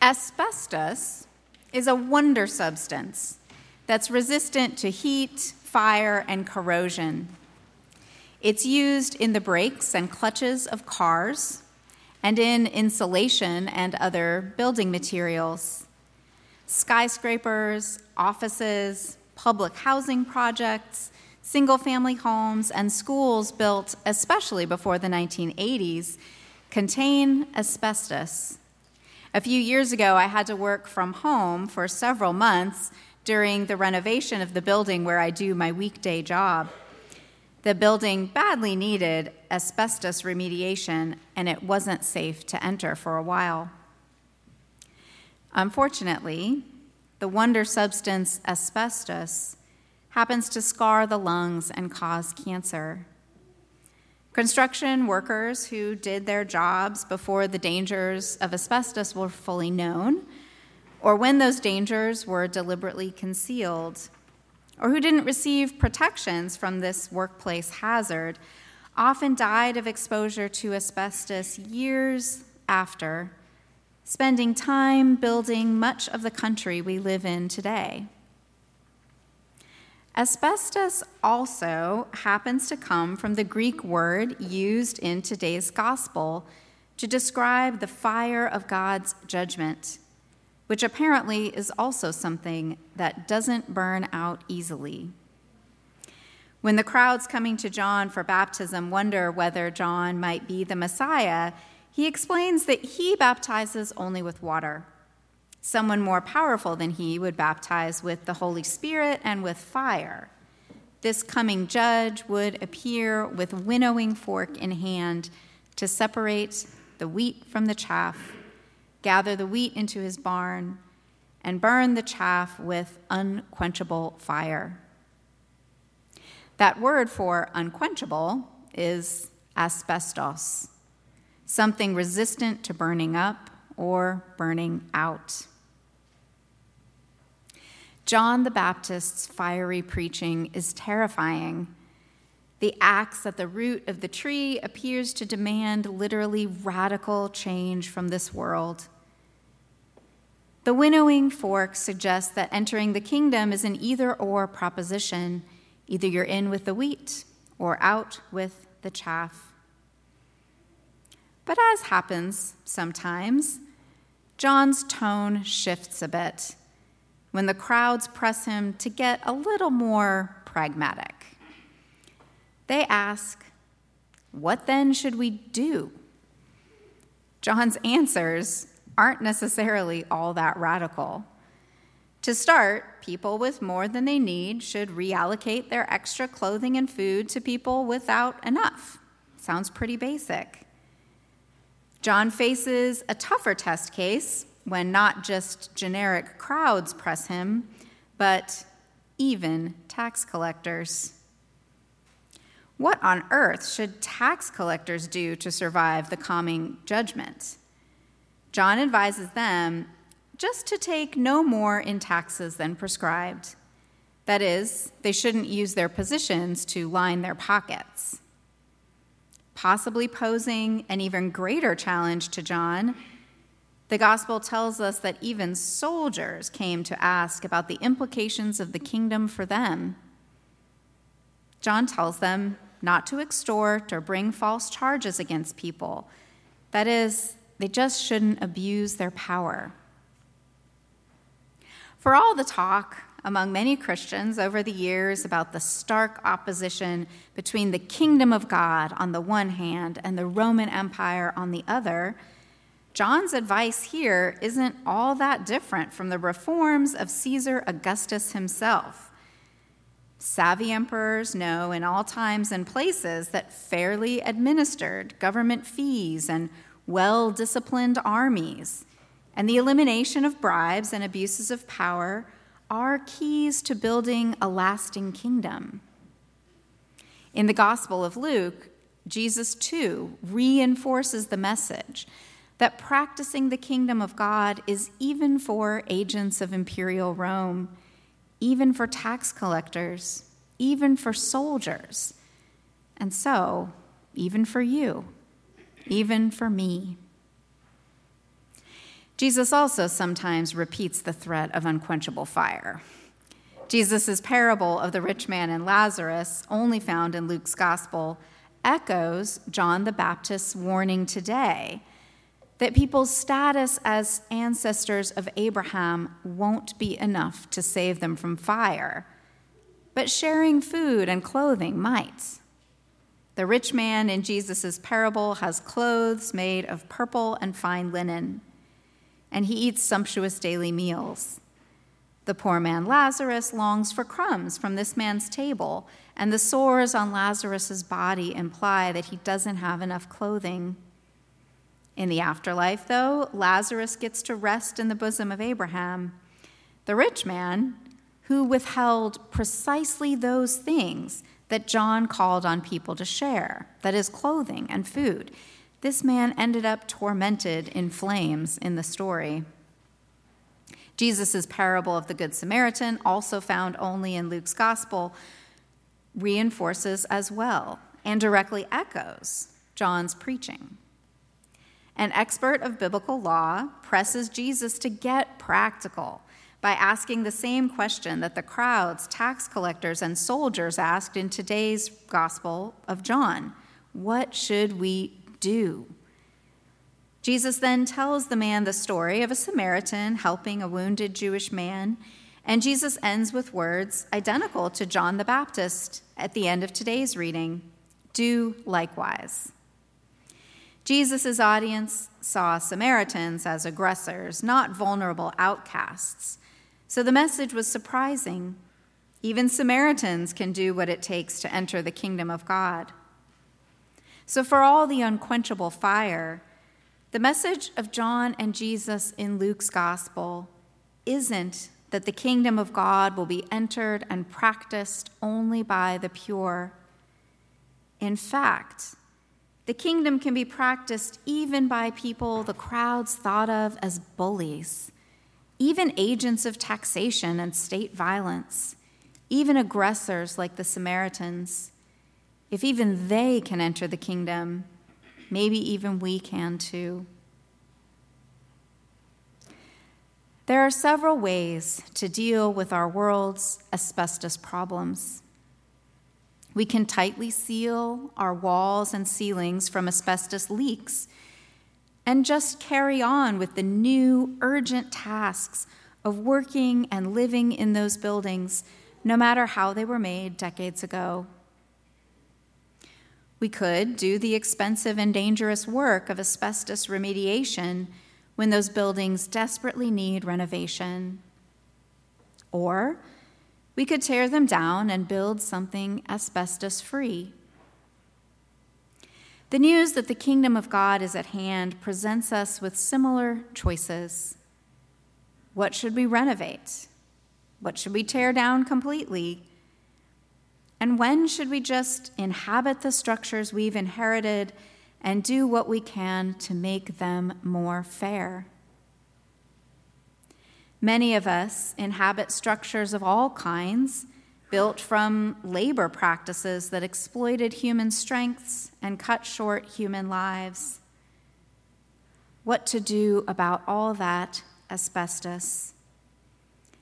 Asbestos is a wonder substance that's resistant to heat, fire, and corrosion. It's used in the brakes and clutches of cars and in insulation and other building materials. Skyscrapers, offices, public housing projects, single family homes, and schools built especially before the 1980s contain asbestos. A few years ago, I had to work from home for several months during the renovation of the building where I do my weekday job. The building badly needed asbestos remediation, and it wasn't safe to enter for a while. Unfortunately, the wonder substance asbestos happens to scar the lungs and cause cancer. Construction workers who did their jobs before the dangers of asbestos were fully known, or when those dangers were deliberately concealed, or who didn't receive protections from this workplace hazard, often died of exposure to asbestos years after spending time building much of the country we live in today. Asbestos also happens to come from the Greek word used in today's gospel to describe the fire of God's judgment, which apparently is also something that doesn't burn out easily. When the crowds coming to John for baptism wonder whether John might be the Messiah, he explains that he baptizes only with water. Someone more powerful than he would baptize with the Holy Spirit and with fire. This coming judge would appear with winnowing fork in hand to separate the wheat from the chaff, gather the wheat into his barn, and burn the chaff with unquenchable fire. That word for unquenchable is asbestos something resistant to burning up or burning out. John the Baptist's fiery preaching is terrifying. The axe at the root of the tree appears to demand literally radical change from this world. The winnowing fork suggests that entering the kingdom is an either or proposition. Either you're in with the wheat or out with the chaff. But as happens sometimes, John's tone shifts a bit when the crowds press him to get a little more pragmatic. They ask, What then should we do? John's answers aren't necessarily all that radical. To start, people with more than they need should reallocate their extra clothing and food to people without enough. Sounds pretty basic. John faces a tougher test case when not just generic crowds press him, but even tax collectors. What on earth should tax collectors do to survive the coming judgment? John advises them just to take no more in taxes than prescribed. That is, they shouldn't use their positions to line their pockets possibly posing an even greater challenge to John, the gospel tells us that even soldiers came to ask about the implications of the kingdom for them. John tells them not to extort or bring false charges against people. That is, they just shouldn't abuse their power. For all the talk among many Christians over the years about the stark opposition between the kingdom of God on the one hand and the Roman Empire on the other, John's advice here isn't all that different from the reforms of Caesar Augustus himself. Savvy emperors know in all times and places that fairly administered government fees and well disciplined armies and the elimination of bribes and abuses of power are keys to building a lasting kingdom. In the Gospel of Luke, Jesus too reinforces the message that practicing the kingdom of God is even for agents of imperial Rome, even for tax collectors, even for soldiers, and so, even for you, even for me. Jesus also sometimes repeats the threat of unquenchable fire. Jesus' parable of the rich man and Lazarus, only found in Luke's gospel, echoes John the Baptist's warning today that people's status as ancestors of Abraham won't be enough to save them from fire, but sharing food and clothing might. The rich man in Jesus' parable has clothes made of purple and fine linen, and he eats sumptuous daily meals. The poor man Lazarus longs for crumbs from this man's table, and the sores on Lazarus's body imply that he doesn't have enough clothing. In the afterlife, though, Lazarus gets to rest in the bosom of Abraham. The rich man, who withheld precisely those things that John called on people to share that is, clothing and food. This man ended up tormented in flames in the story. Jesus' parable of the Good Samaritan, also found only in Luke's gospel, reinforces as well and directly echoes John's preaching. An expert of biblical law presses Jesus to get practical by asking the same question that the crowds, tax collectors, and soldiers asked in today's Gospel of John What should we do? Jesus then tells the man the story of a Samaritan helping a wounded Jewish man, and Jesus ends with words identical to John the Baptist at the end of today's reading Do likewise. Jesus' audience saw Samaritans as aggressors, not vulnerable outcasts. So the message was surprising. Even Samaritans can do what it takes to enter the kingdom of God. So, for all the unquenchable fire, the message of John and Jesus in Luke's gospel isn't that the kingdom of God will be entered and practiced only by the pure. In fact, the kingdom can be practiced even by people the crowds thought of as bullies even agents of taxation and state violence, even aggressors like the Samaritans, if even they can enter the kingdom, maybe even we can too. There are several ways to deal with our world's asbestos problems. We can tightly seal our walls and ceilings from asbestos leaks and just carry on with the new urgent tasks of working and living in those buildings, no matter how they were made decades ago. We could do the expensive and dangerous work of asbestos remediation when those buildings desperately need renovation. Or we could tear them down and build something asbestos free. The news that the kingdom of God is at hand presents us with similar choices. What should we renovate? What should we tear down completely? And when should we just inhabit the structures we've inherited and do what we can to make them more fair? Many of us inhabit structures of all kinds built from labor practices that exploited human strengths and cut short human lives. What to do about all that asbestos?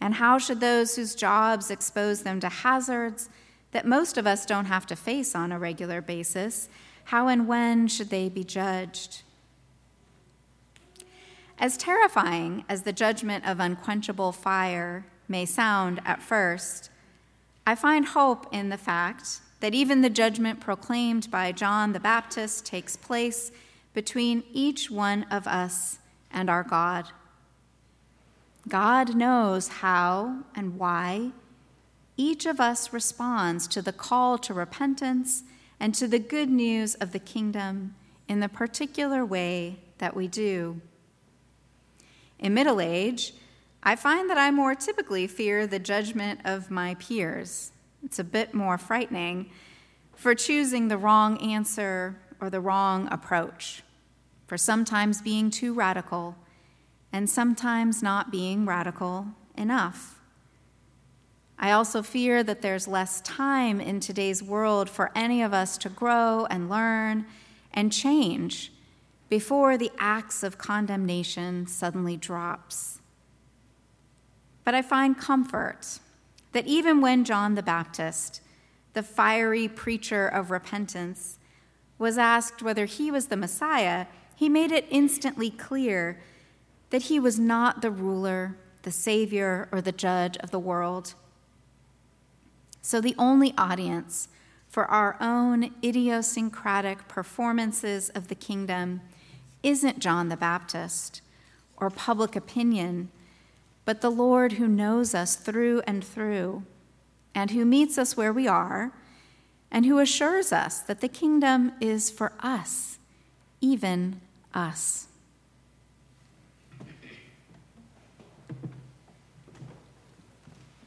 And how should those whose jobs expose them to hazards that most of us don't have to face on a regular basis, how and when should they be judged? As terrifying as the judgment of unquenchable fire may sound at first, I find hope in the fact that even the judgment proclaimed by John the Baptist takes place between each one of us and our God. God knows how and why each of us responds to the call to repentance and to the good news of the kingdom in the particular way that we do. In middle age, I find that I more typically fear the judgment of my peers. It's a bit more frightening for choosing the wrong answer or the wrong approach, for sometimes being too radical and sometimes not being radical enough. I also fear that there's less time in today's world for any of us to grow and learn and change before the axe of condemnation suddenly drops. But I find comfort that even when John the Baptist, the fiery preacher of repentance, was asked whether he was the Messiah, he made it instantly clear that he was not the ruler, the savior, or the judge of the world. So the only audience for our own idiosyncratic performances of the kingdom isn't John the Baptist or public opinion, but the Lord who knows us through and through, and who meets us where we are, and who assures us that the kingdom is for us, even us.